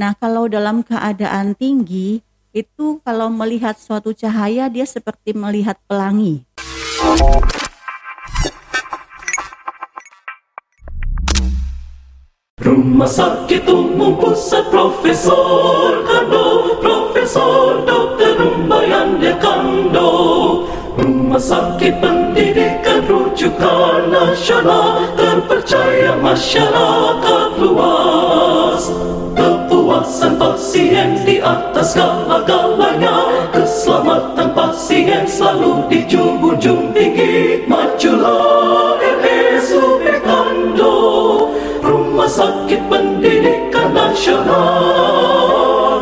Nah, kalau dalam keadaan tinggi itu kalau melihat suatu cahaya dia seperti melihat pelangi. Rumah sakit umum pusat Profesor Kando Profesor Dr. Rumbayan Kando Rumah sakit pendidikan rujukan nasional Terpercaya masyarakat luas pasien di atas segala-galanya Keselamatan pasien selalu dijunjung tinggi. Majulah RSUP Kando Rumah sakit pendidikan nasional.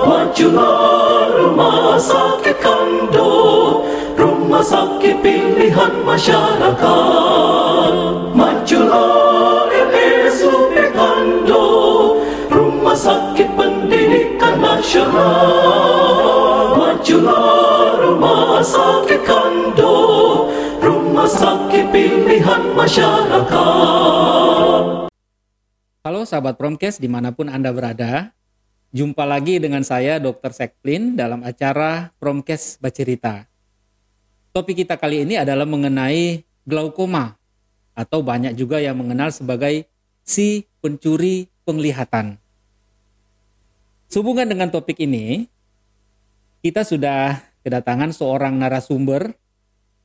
Majulah rumah sakit kando. Rumah sakit pilihan masyarakat. Majulah Halo sahabat Promkes di mana pun Anda berada, jumpa lagi dengan saya Dr. Sekplin dalam acara Promkes Bacerita. Topik kita kali ini adalah mengenai glaukoma atau banyak juga yang mengenal sebagai si pencuri penglihatan. Sehubungan dengan topik ini, kita sudah kedatangan seorang narasumber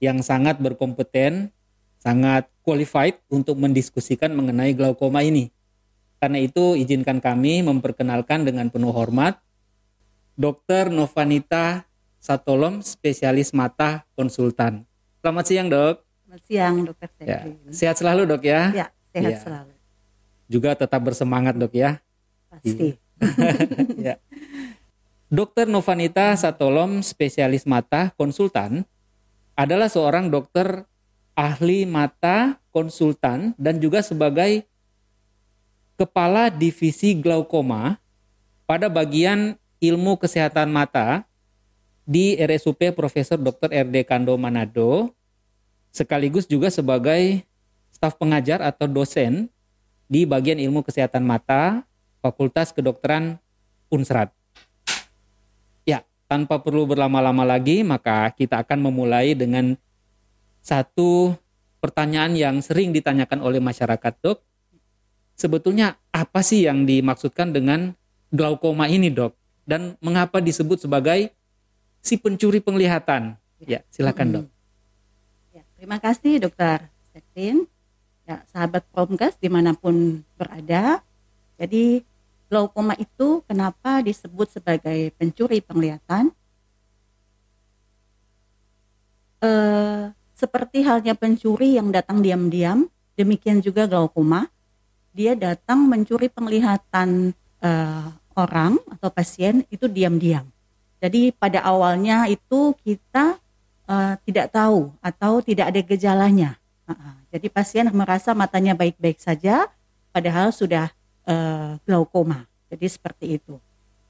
yang sangat berkompeten, sangat qualified untuk mendiskusikan mengenai glaukoma ini. Karena itu izinkan kami memperkenalkan dengan penuh hormat Dr. Novanita Satolom, spesialis mata konsultan. Selamat siang dok. Selamat siang Dokter Ya. Sehat selalu dok ya. Ya, sehat Ya. selalu. Juga tetap bersemangat dok ya. Pasti. ya. Dokter Novanita Satolom, spesialis mata konsultan, adalah seorang dokter ahli mata konsultan dan juga sebagai kepala divisi glaukoma pada bagian ilmu kesehatan mata di RSUP Profesor Dr. RD Kando Manado sekaligus juga sebagai staf pengajar atau dosen di bagian ilmu kesehatan mata Fakultas Kedokteran Unsrat. Ya, tanpa perlu berlama-lama lagi, maka kita akan memulai dengan satu pertanyaan yang sering ditanyakan oleh masyarakat, Dok. Sebetulnya apa sih yang dimaksudkan dengan glaukoma ini, Dok? Dan mengapa disebut sebagai si pencuri penglihatan? Ya, silakan, Dok. Ya, terima kasih Dokter Sekrin. Ya, sahabat Promkes di mana pun berada. Jadi glaukoma itu kenapa disebut sebagai pencuri penglihatan? Eh, seperti halnya pencuri yang datang diam-diam, demikian juga glaukoma. Dia datang mencuri penglihatan eh, orang atau pasien itu diam-diam. Jadi pada awalnya itu kita eh, tidak tahu atau tidak ada gejalanya. Jadi pasien merasa matanya baik-baik saja, padahal sudah eh, glaukoma. Jadi seperti itu.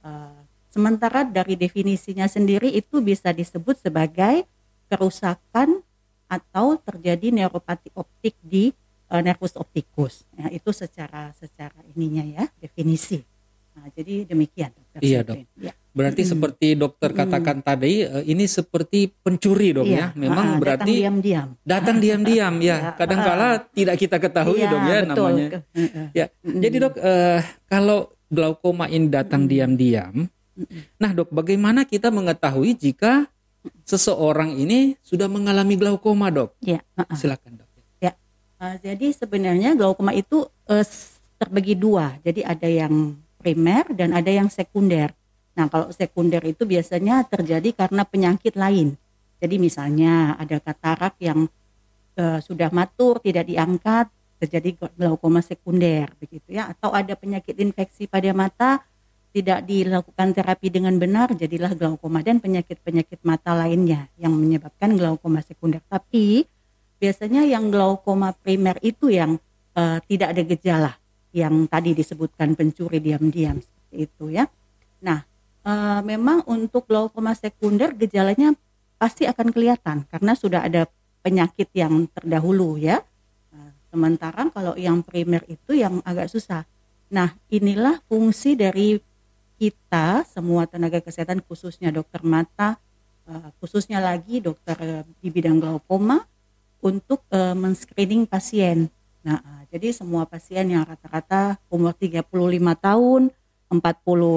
Eh, sementara dari definisinya sendiri itu bisa disebut sebagai kerusakan atau terjadi neuropati optik di eh, nervus opticus. Ya, itu secara secara ininya ya definisi. Nah, jadi demikian. Dr. Iya, Seprin. Ya. Berarti Mm-mm. seperti dokter katakan tadi, eh, ini seperti pencuri dok ya. Iya, Memang ah, berarti datang diam-diam. datang diam-diam ya. Ya, Kadangkala tidak kita ketahui Iya, dok ya betul. namanya. Ya. Jadi dok, eh, kalau glaukoma ini datang diam-diam, nah dok, bagaimana kita mengetahui jika seseorang ini sudah mengalami glaukoma dok? Ya. Silakan dok. Uh, jadi sebenarnya glaukoma itu uh, terbagi dua. Jadi ada yang primer dan ada yang sekunder. Nah, kalau sekunder itu biasanya terjadi karena penyakit lain. Jadi misalnya ada katarak yang uh, sudah matur tidak diangkat terjadi glaukoma sekunder begitu ya atau ada penyakit infeksi pada mata tidak dilakukan terapi dengan benar jadilah glaukoma dan penyakit-penyakit mata lainnya yang menyebabkan glaukoma sekunder. Tapi biasanya yang glaukoma primer itu yang eh, tidak ada gejala yang tadi disebutkan pencuri diam-diam seperti itu ya. Nah, eh, memang untuk glaukoma sekunder gejalanya pasti akan kelihatan karena sudah ada penyakit yang terdahulu ya. Nah, sementara kalau yang primer itu yang agak susah. Nah, inilah fungsi dari kita semua tenaga kesehatan khususnya dokter mata, eh, khususnya lagi dokter di bidang glaukoma untuk eh, men-screening pasien. Nah, jadi semua pasien yang rata-rata umur 35 tahun, 40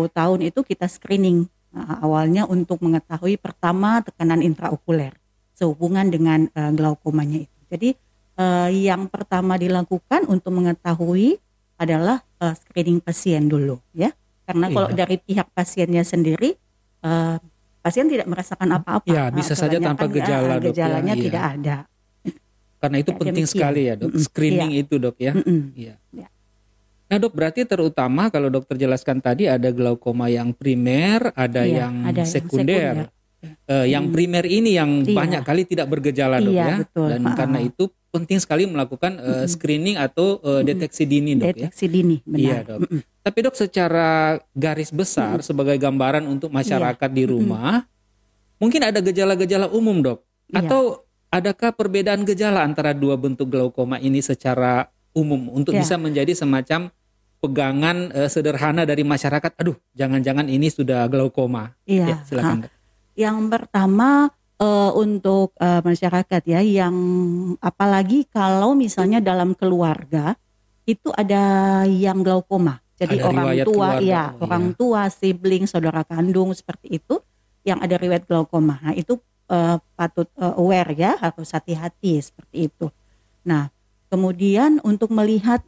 tahun itu kita screening. Nah, awalnya untuk mengetahui pertama tekanan intraokuler sehubungan dengan eh, glaukomanya itu. Jadi eh, yang pertama dilakukan untuk mengetahui adalah eh, screening pasien dulu ya. Karena kalau Iya. dari pihak pasiennya sendiri eh, pasien tidak merasakan apa-apa. Ya, bisa Eh, saja tanpa gejala, Dok, ya. Gejalanya Iya. tidak ada. Karena itu Ya, penting demikian. sekali ya dok, screening itu dok ya. Mm-mm. Iya. Ya. Nah dok berarti terutama kalau dokter jelaskan tadi ada glaukoma yang primer, ada Iya, yang ada yang sekunder. sekunder. Eh, yang primer ini yang Iya. banyak kali tidak bergejala dok Iya, ya. betul. Dan Ha-ha. karena itu penting sekali melakukan eh, screening atau eh, deteksi dini dok ya. Deteksi dini, benar. Iya dok. Tapi dok secara garis besar sebagai gambaran untuk Iya. masyarakat di rumah, mungkin ada gejala-gejala umum dok. Iya. Atau adakah perbedaan gejala antara dua bentuk glaukoma ini secara umum untuk Iya. bisa menjadi semacam pegangan eh, sederhana dari masyarakat? Aduh, jangan-jangan ini sudah glaukoma. Iya. Ya, silakan. Dok. Yang pertama eh, untuk eh, masyarakat ya, yang apalagi kalau misalnya dalam keluarga itu ada yang glaukoma. Jadi Ada orang tua, keluarga. ya, Oh, orang iya. tua, sibling, saudara kandung seperti itu yang ada riwayat glaukoma. Nah, itu eh, patut eh, aware ya, harus hati-hati seperti itu. Nah, kemudian untuk melihat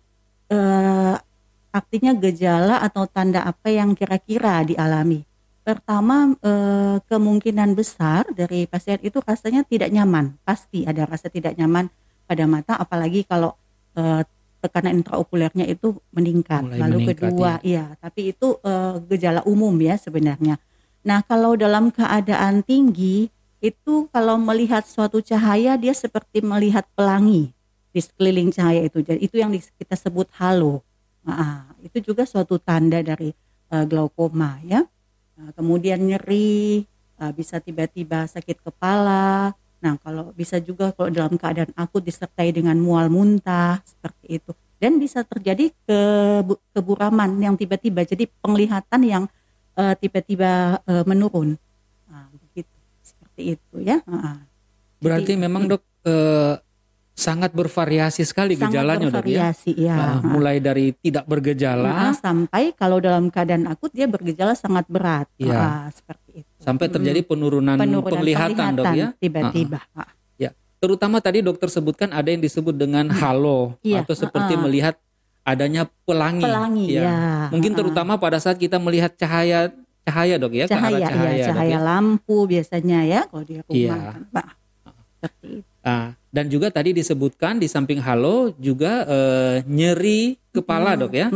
artinya gejala atau tanda apa yang kira-kira dialami. Pertama eh, kemungkinan besar dari pasien itu rasanya tidak nyaman, pasti ada rasa tidak nyaman pada mata, apalagi kalau eh, tekanan intraokulernya itu meningkat. Mulai Lalu meningkat, kedua, iya, tapi itu eh, gejala umum ya sebenarnya. Nah kalau dalam keadaan tinggi itu kalau melihat suatu cahaya dia seperti melihat pelangi di sekeliling cahaya itu. Jadi itu yang kita sebut halo. Nah, itu juga suatu tanda dari eh, glaukoma ya. Nah, kemudian nyeri, eh, bisa tiba-tiba sakit kepala. Nah, kalau bisa juga kalau dalam keadaan akut disertai dengan mual muntah seperti itu. Dan bisa terjadi kebu- keburaman yang tiba-tiba. Jadi penglihatan yang eh, tiba-tiba eh, menurun. Nah, begitu. Seperti itu ya. Nah, Berarti Jadi, memang dok eh, sangat bervariasi sekali sangat gejalanya dok ya. bervariasi ya. Ah, mulai dari tidak Nah, bergejala sampai kalau dalam keadaan akut dia bergejala sangat berat. Iya. Ah, seperti itu. sampai terjadi penurunan, Penurunan penglihatan, dok ya. tiba-tiba. Ah, Ya, terutama tadi dokter sebutkan ada yang disebut dengan halo Iya, atau seperti uh-uh. melihat adanya pelangi. Pelangi Ya. ya. Mungkin terutama pada saat kita melihat cahaya cahaya dok ya, ke arah cahaya, cahaya, ya, Dok, cahaya ya. lampu biasanya ya kalau di rumah. Kan, Pak. Seperti itu. Ah, dan juga tadi disebutkan di samping halo juga eh, nyeri kepala dok ya.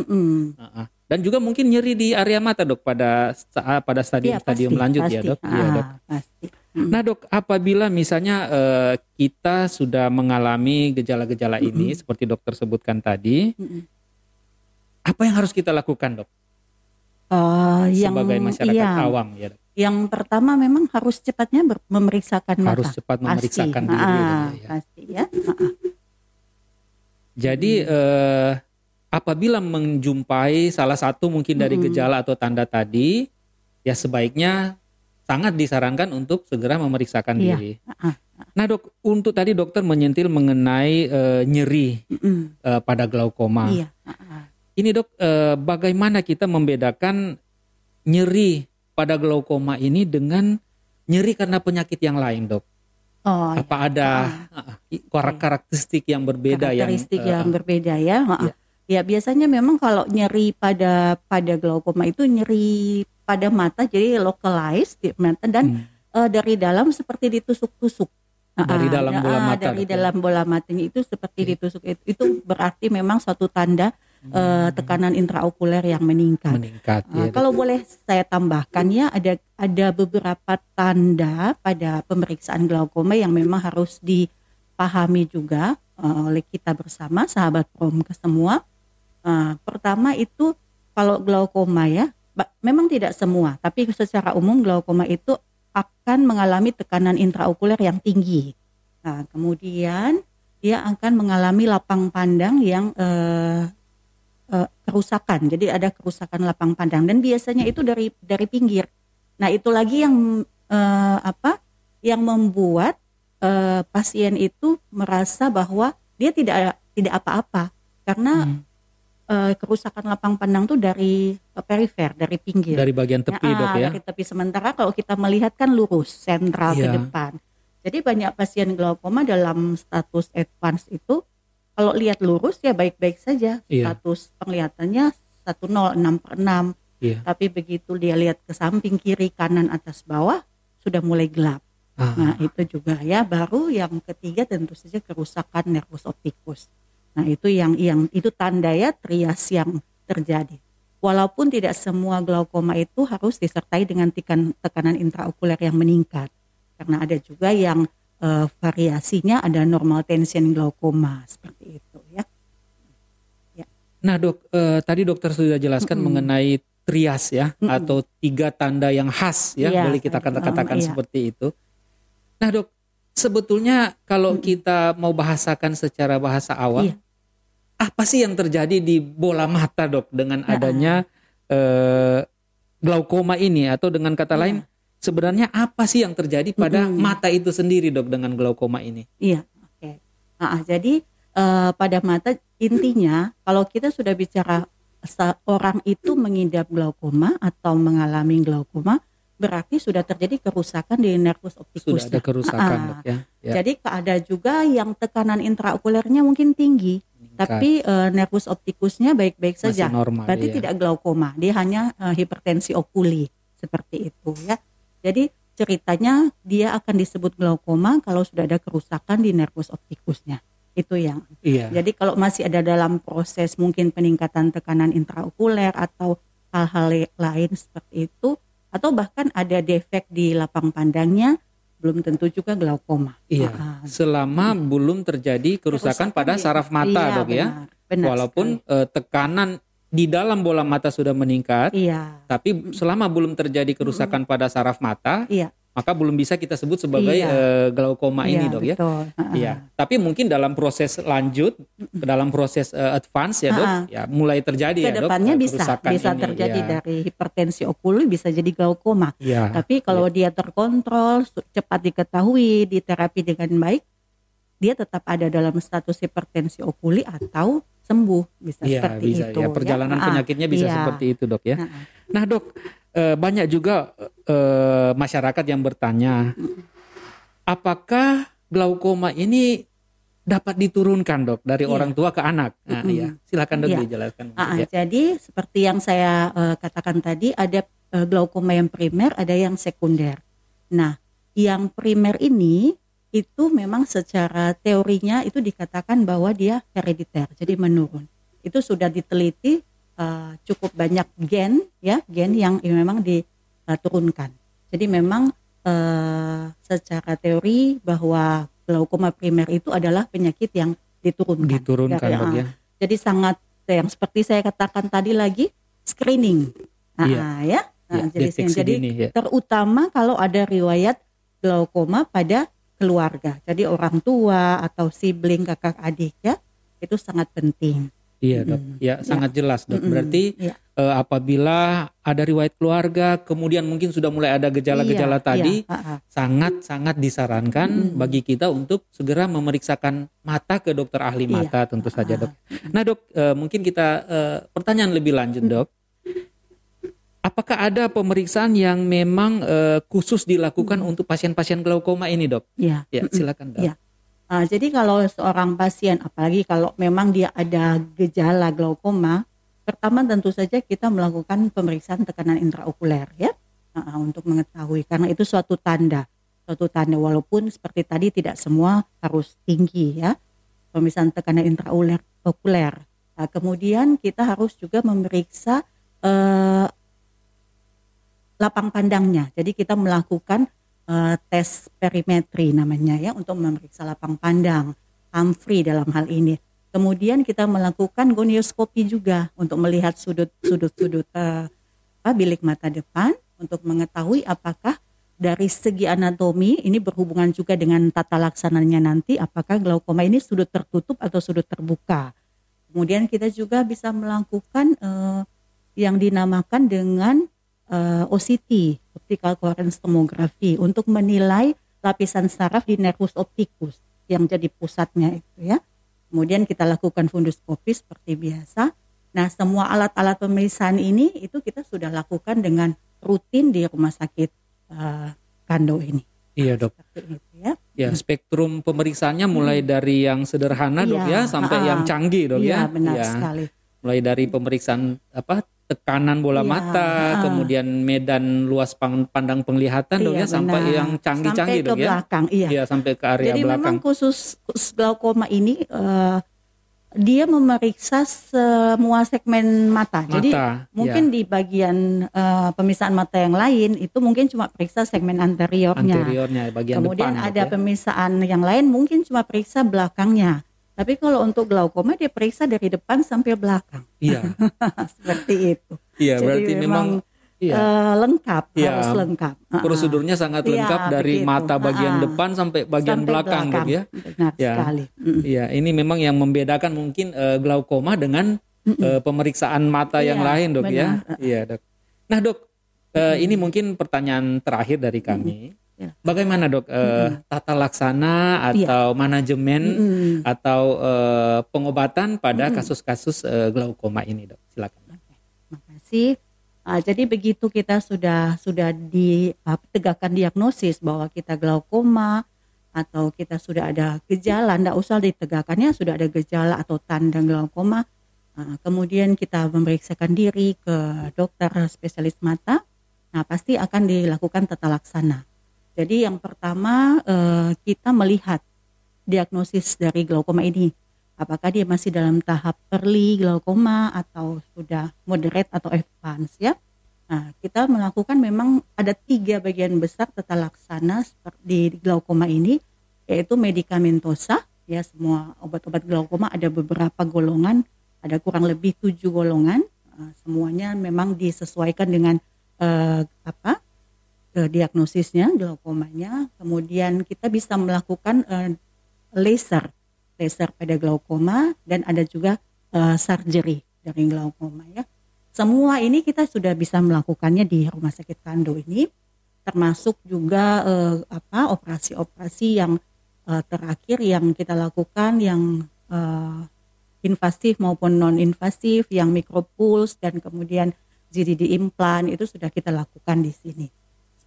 Ah, ah. Dan juga mungkin nyeri di area mata dok pada saat pada stadium Iya, stadium pasti, lanjut pasti. ya dok. Iya Ah, dok. Pasti. Mm. Nah dok, apabila misalnya eh, kita sudah mengalami gejala-gejala ini seperti dokter sebutkan tadi, Mm-mm. apa yang harus kita lakukan dok yang, sebagai masyarakat iya, awam ya? Dok? Yang pertama memang harus cepatnya ber- memeriksakan mata. Harus cepat memeriksakan pasti. diri. Ah, ya. Pasti ya. Ah, ah. Jadi eh, apabila menjumpai salah satu mungkin dari Mm-mm. gejala atau tanda tadi, ya sebaiknya sangat disarankan untuk segera memeriksakan Iya. diri. Ah, Nah dok, untuk tadi dokter menyentil mengenai eh, nyeri eh, pada glaukoma. Iya. Ah, ah. Ini dok, eh, bagaimana kita membedakan nyeri pada glaukoma ini dengan nyeri karena penyakit yang lain dok? Oh, iya. Apa ada ah, kar- karakteristik yang berbeda yang karakteristik eh, yang berbeda ya. Iya. Ya biasanya memang kalau nyeri pada pada glaukoma itu nyeri pada mata jadi localized di mata dan hmm, eh, dari dalam seperti ditusuk-tusuk. Dari dalam bola mata, Dari dok, ya? dalam bola matanya itu seperti Oke. ditusuk itu, itu berarti memang suatu tanda eh, tekanan intraokuler yang meningkat. meningkat. Uh, ya, kalau boleh saya tambahkan ya ada ada beberapa tanda pada pemeriksaan glaukoma yang memang harus dipahami juga uh, oleh kita bersama sahabat prom ke semua. Uh, pertama itu kalau glaukoma ya memang tidak semua tapi secara umum glaukoma itu akan mengalami tekanan intraokuler yang tinggi. Nah, kemudian dia akan mengalami lapang pandang yang eh, eh, kerusakan. Jadi ada kerusakan lapang pandang dan biasanya itu dari dari pinggir. Nah, itu lagi yang eh, apa? Yang membuat eh, pasien itu merasa bahwa dia tidak tidak apa-apa karena Hmm. eh, kerusakan lapang pandang tuh dari eh, perifer, dari pinggir. Dari bagian tepi Nah, dok ya. Dari tepi sementara kalau kita melihat kan lurus, sentral ke Iya. depan. Jadi banyak pasien glaukoma dalam status advance itu kalau lihat lurus ya baik-baik saja. Iya. Status penglihatannya 106 per 6. Iya. Tapi begitu dia lihat ke samping kiri, kanan, atas, bawah sudah mulai gelap. Ah, Nah, itu juga ya. Baru yang ketiga tentu saja kerusakan nervus optikus. Nah, itu yang yang itu tanda ya trias yang terjadi. Walaupun tidak semua glaukoma itu harus disertai dengan tekan, tekanan intraokuler yang meningkat. Karena ada juga yang eh, variasinya ada normal tension glaukoma seperti itu ya. Nah dok, eh, tadi dokter sudah jelaskan Mm-mm. mengenai trias ya, Mm-mm. atau tiga tanda yang khas ya, Iya, boleh kita kata- katakan iya. seperti itu. Nah dok, sebetulnya kalau Mm-mm. kita mau bahasakan secara bahasa awam, Iya. apa sih yang terjadi di bola mata dok dengan Nah. adanya eh, glaukoma ini, atau dengan kata Iya. lain, sebenarnya apa sih yang terjadi pada Mm-mm. mata itu sendiri dok dengan glaukoma ini? Iya, oke. Nah, jadi eh, pada mata intinya kalau kita sudah bicara seorang itu mengidap glaukoma atau mengalami glaukoma berarti sudah terjadi kerusakan di nervus Sudah optikusnya. ada kerusakan dok ya? ya Jadi ada juga yang tekanan intraokulernya mungkin tinggi, meningkat. tapi eh, nervus optikusnya baik-baik saja. normal. Berarti ya. tidak glaukoma, dia hanya eh, hipertensi okuli seperti itu ya. Jadi ceritanya dia akan disebut glaukoma kalau sudah ada kerusakan di nervus optikusnya. Itu yang. Iya. Jadi kalau masih ada dalam proses mungkin peningkatan tekanan intraokuler atau hal-hal lain seperti itu atau bahkan ada defek di lapang pandangnya belum tentu juga glaukoma. Iya. Ah, Selama belum terjadi kerusakan, pada di- saraf mata, iya, dok ya. benar, benar Walaupun sekali. eh, tekanan di dalam bola mata sudah meningkat, iya, tapi selama belum terjadi kerusakan pada saraf mata, iya, maka belum bisa kita sebut sebagai Iya. eh, glaukoma iya, ini, dok ya. Ah, Iya. Tapi mungkin dalam proses lanjut, dalam proses eh, advance ya, dok, Ah, ya mulai terjadi ya, dok. Ke depannya eh, bisa bisa ini. terjadi Iya. dari hipertensi okuli bisa jadi glaukoma. Iya. Tapi kalau dia terkontrol, cepat diketahui, diterapi dengan baik, dia tetap ada dalam status hipertensi okuli atau sembuh bisa Iya, seperti bisa itu. ya. Perjalanan Ah, penyakitnya bisa iya. seperti itu, dok ya. Ah, ah. Nah dok, eh, banyak juga eh, masyarakat yang bertanya, apakah glaukoma ini dapat diturunkan dok dari Iya. orang tua ke anak? Nah, Mm-mm. iya. Silakan dok Iya. dijelaskan. Ya. Jadi seperti yang saya eh, katakan tadi, ada glaukoma yang primer, ada yang sekunder. Nah, yang primer ini itu memang secara teorinya itu dikatakan bahwa dia herediter, jadi menurun. Itu sudah diteliti eh, cukup banyak gen, ya gen yang memang diturunkan. Jadi memang eh, secara teori bahwa glaukoma primer itu adalah penyakit yang diturunkan. Diturunkan dok ah, ya. jadi sangat yang seperti saya katakan tadi lagi screening. Nah, Iya. ya. Ya, Nah, jadi deteksi jadi dini, ya. terutama kalau ada riwayat glaukoma pada keluarga. Jadi orang tua atau sibling kakak adik ya itu sangat penting. Iya dok, Mm-mm. ya sangat jelas dok. Berarti Iya. eh, apabila ada riwayat keluarga, kemudian mungkin sudah mulai ada gejala-gejala Iya, tadi, iya, sangat-sangat disarankan Mm-mm. bagi kita untuk segera memeriksakan mata ke dokter ahli Iya. mata tentu saja dok. Nah dok, eh, mungkin kita eh, pertanyaan lebih lanjut dok. Apakah ada pemeriksaan yang memang eh, khusus dilakukan untuk pasien-pasien glaukoma ini dok? Iya. Ya Mm-mm. silakan dok. Iya. Ah, jadi kalau seorang pasien, apalagi kalau memang dia ada gejala glaukoma, pertama tentu saja kita melakukan pemeriksaan tekanan intraokuler ya, ah, untuk mengetahui karena itu suatu tanda, suatu tanda walaupun seperti tadi tidak semua harus tinggi ya, pemeriksaan tekanan intraokuler. Okuler. Nah, kemudian kita harus juga memeriksa eh, lapang pandangnya. Jadi kita melakukan eh, tes perimetri namanya ya untuk memeriksa lapang pandang, Humphrey dalam hal ini. Kemudian kita melakukan gonioskopi juga untuk melihat sudut-sudut-sudut eh, apa, bilik mata depan untuk mengetahui apakah dari segi anatomi ini berhubungan juga dengan tata laksananya nanti apakah glaukoma ini sudut tertutup atau sudut terbuka. Kemudian kita juga bisa melakukan eh, yang dinamakan dengan eh, OCT, optical coherence tomography, untuk menilai lapisan saraf di nervus opticus yang jadi pusatnya itu ya. Kemudian kita lakukan fundoskopi seperti biasa. Nah, semua alat-alat pemeriksaan ini itu kita sudah lakukan dengan rutin di rumah sakit eh, Kando ini. Iya dok. Seperti itu ya. Ya spektrum pemeriksaannya mulai dari yang sederhana dok Iya, ya sampai ah, yang canggih dok Iya, ya. benar Ya. sekali. Mulai dari pemeriksaan apa tekanan bola Iya, mata, kemudian medan luas pandang penglihatan Iya, ya sampai benar. yang canggih-canggih sampai ke dok ya. belakang, iya. Iya sampai ke area Jadi belakang. memang khusus, glaukoma ini eh, dia memeriksa semua segmen mata. Jadi Mata. mungkin ya. di bagian eh, pemisahan mata yang lain itu mungkin cuma periksa segmen anteriornya. anteriornya bagian Kemudian depan. Dok, ada ya. pemisahan yang lain mungkin cuma periksa belakangnya. Tapi kalau untuk glaukoma dia periksa dari depan sampai belakang. Iya. Seperti itu. Iya Jadi berarti memang iya. eh, lengkap, Iya. harus lengkap. Prosedurnya sangat Iya, lengkap dari begitu. mata bagian ah. depan sampai bagian Sampai belakang, dok ya. Benar Ya. sekali. Iya, ini memang yang membedakan mungkin eh, glaukoma dengan eh, pemeriksaan mata yang Iya, lain, dok ya. benar. Iya, dok. Nah, dok, eh, ini mungkin pertanyaan terakhir dari kami. Ya. Bagaimana, dok, eh, tata laksana Iya. atau manajemen Mm. atau eh, pengobatan pada kasus-kasus eh, glaukoma ini, dok? Silakan. Terima kasih. Ah, jadi begitu kita sudah sudah ditegakkan diagnosis bahwa kita glaukoma atau kita sudah ada gejala, tidak usah ditegakkannya sudah ada gejala atau tanda glaukoma. Ah, kemudian kita memeriksakan diri ke dokter spesialis mata. Nah, pasti akan dilakukan tata laksana. Jadi yang pertama eh, kita melihat diagnosis dari glaukoma ini apakah dia masih dalam tahap early glaukoma atau sudah moderate atau advance ya. Nah, kita melakukan memang ada tiga bagian besar tata laksana di glaukoma ini yaitu medikamentosa ya semua obat-obat glaukoma ada beberapa golongan ada kurang lebih tujuh golongan Eh, semuanya memang disesuaikan dengan eh, apa eh, diagnosisnya glaukomanya kemudian kita bisa melakukan eh, laser laser pada glaukoma dan ada juga eh, surgery dari glaukoma ya. Semua ini kita sudah bisa melakukannya di Rumah Sakit Kando ini termasuk juga eh, apa operasi-operasi yang eh, terakhir yang kita lakukan yang eh, invasif maupun non invasif yang micropulse dan kemudian GDD implan itu sudah kita lakukan di sini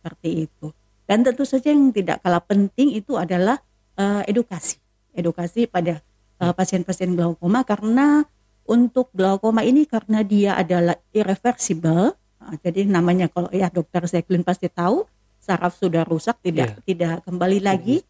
seperti itu. Dan tentu saja yang tidak kalah penting itu adalah eh, edukasi. Edukasi pada eh, pasien-pasien glaukoma karena untuk glaukoma ini karena dia adalah irreversible ah, jadi namanya kalau ya dokter Zeklin pasti tahu saraf sudah rusak tidak tidak kembali lagi.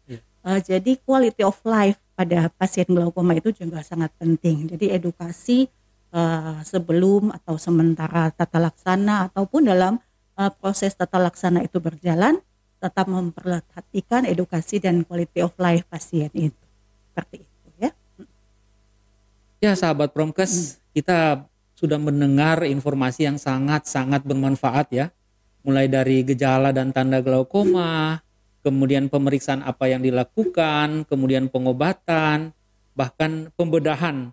Eh, jadi quality of life pada pasien glaukoma itu juga sangat penting. Jadi edukasi eh, sebelum atau sementara tata laksana ataupun dalam eh, proses tata laksana itu berjalan tetap memperhatikan edukasi dan quality of life pasien itu seperti itu ya Ya sahabat Promkes, kita sudah mendengar informasi yang sangat-sangat bermanfaat ya. Mulai dari gejala dan tanda glaukoma, kemudian pemeriksaan apa yang dilakukan, kemudian pengobatan, bahkan pembedahan.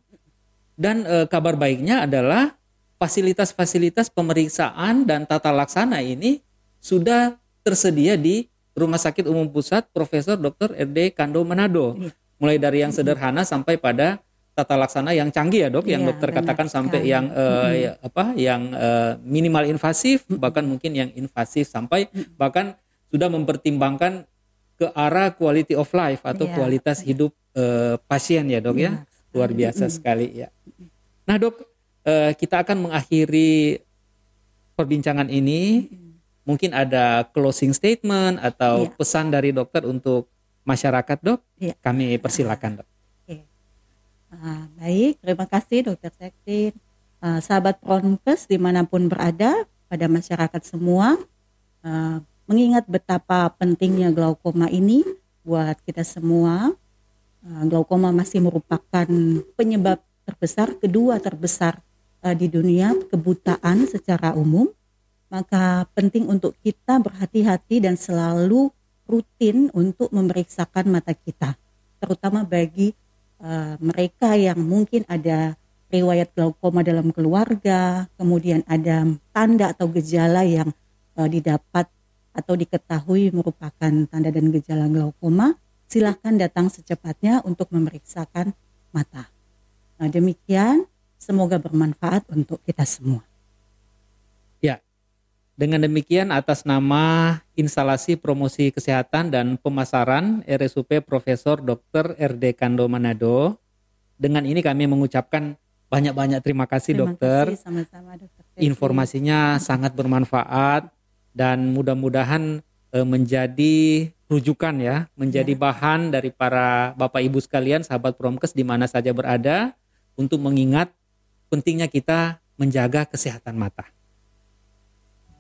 Dan eh, kabar baiknya adalah fasilitas-fasilitas pemeriksaan dan tata laksana ini sudah tersedia di Rumah Sakit Umum Pusat Profesor Dr. RD Kando Manado. Iya. Mulai dari yang sederhana sampai pada tata laksana yang canggih ya dok, yang Iya, dokter katakan sampai sekali. yang eh, ya, apa, yang eh, minimal invasif, bahkan mungkin yang invasif sampai bahkan sudah mempertimbangkan ke arah quality of life atau Iya. kualitas hidup eh, pasien ya dok ya, Benar luar biasa sekali ya. Nah dok, eh, kita akan mengakhiri perbincangan ini. Mungkin ada closing statement atau Iya. pesan dari dokter untuk masyarakat dok. Iya. Kami persilakan dok. Ah, baik, terima kasih Dokter Sektin. Ah, sahabat Pronkes di mana pun berada, pada masyarakat semua, ah, mengingat betapa pentingnya glaukoma ini buat kita semua. Glaukoma masih merupakan penyebab terbesar, kedua terbesar ah, di dunia kebutaan secara umum. Maka penting untuk kita berhati-hati dan selalu rutin untuk memeriksakan mata kita, terutama bagi uh, mereka yang mungkin ada riwayat glaukoma dalam keluarga, kemudian ada tanda atau gejala yang uh, didapat atau diketahui merupakan tanda dan gejala glaukoma, silahkan datang secepatnya untuk memeriksakan mata. Nah demikian, semoga bermanfaat untuk kita semua. Ya, dengan demikian atas nama instalasi promosi kesehatan dan pemasaran RSUP Profesor Dr. RD Kando Manado, dengan ini kami mengucapkan banyak-banyak terima kasih Terima dokter. kasih sama-sama dokter. Informasinya sangat bermanfaat dan mudah-mudahan eh, menjadi rujukan ya, menjadi bahan dari para Bapak Ibu sekalian, sahabat Promkes di mana saja berada untuk mengingat pentingnya kita menjaga kesehatan mata.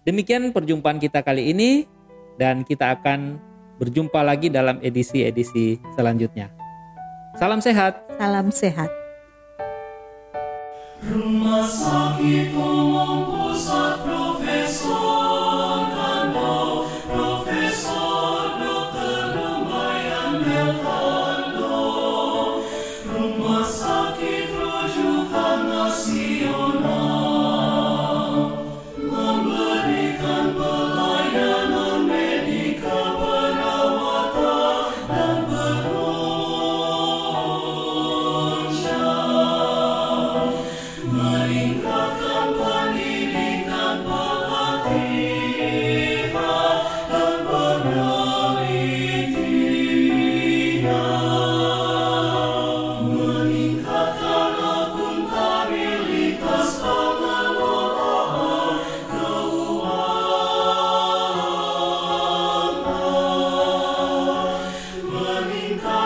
Demikian perjumpaan kita kali ini dan kita akan berjumpa lagi dalam edisi-edisi selanjutnya. Salam sehat. Salam sehat. Rumah sakit umum pusat profesor in God.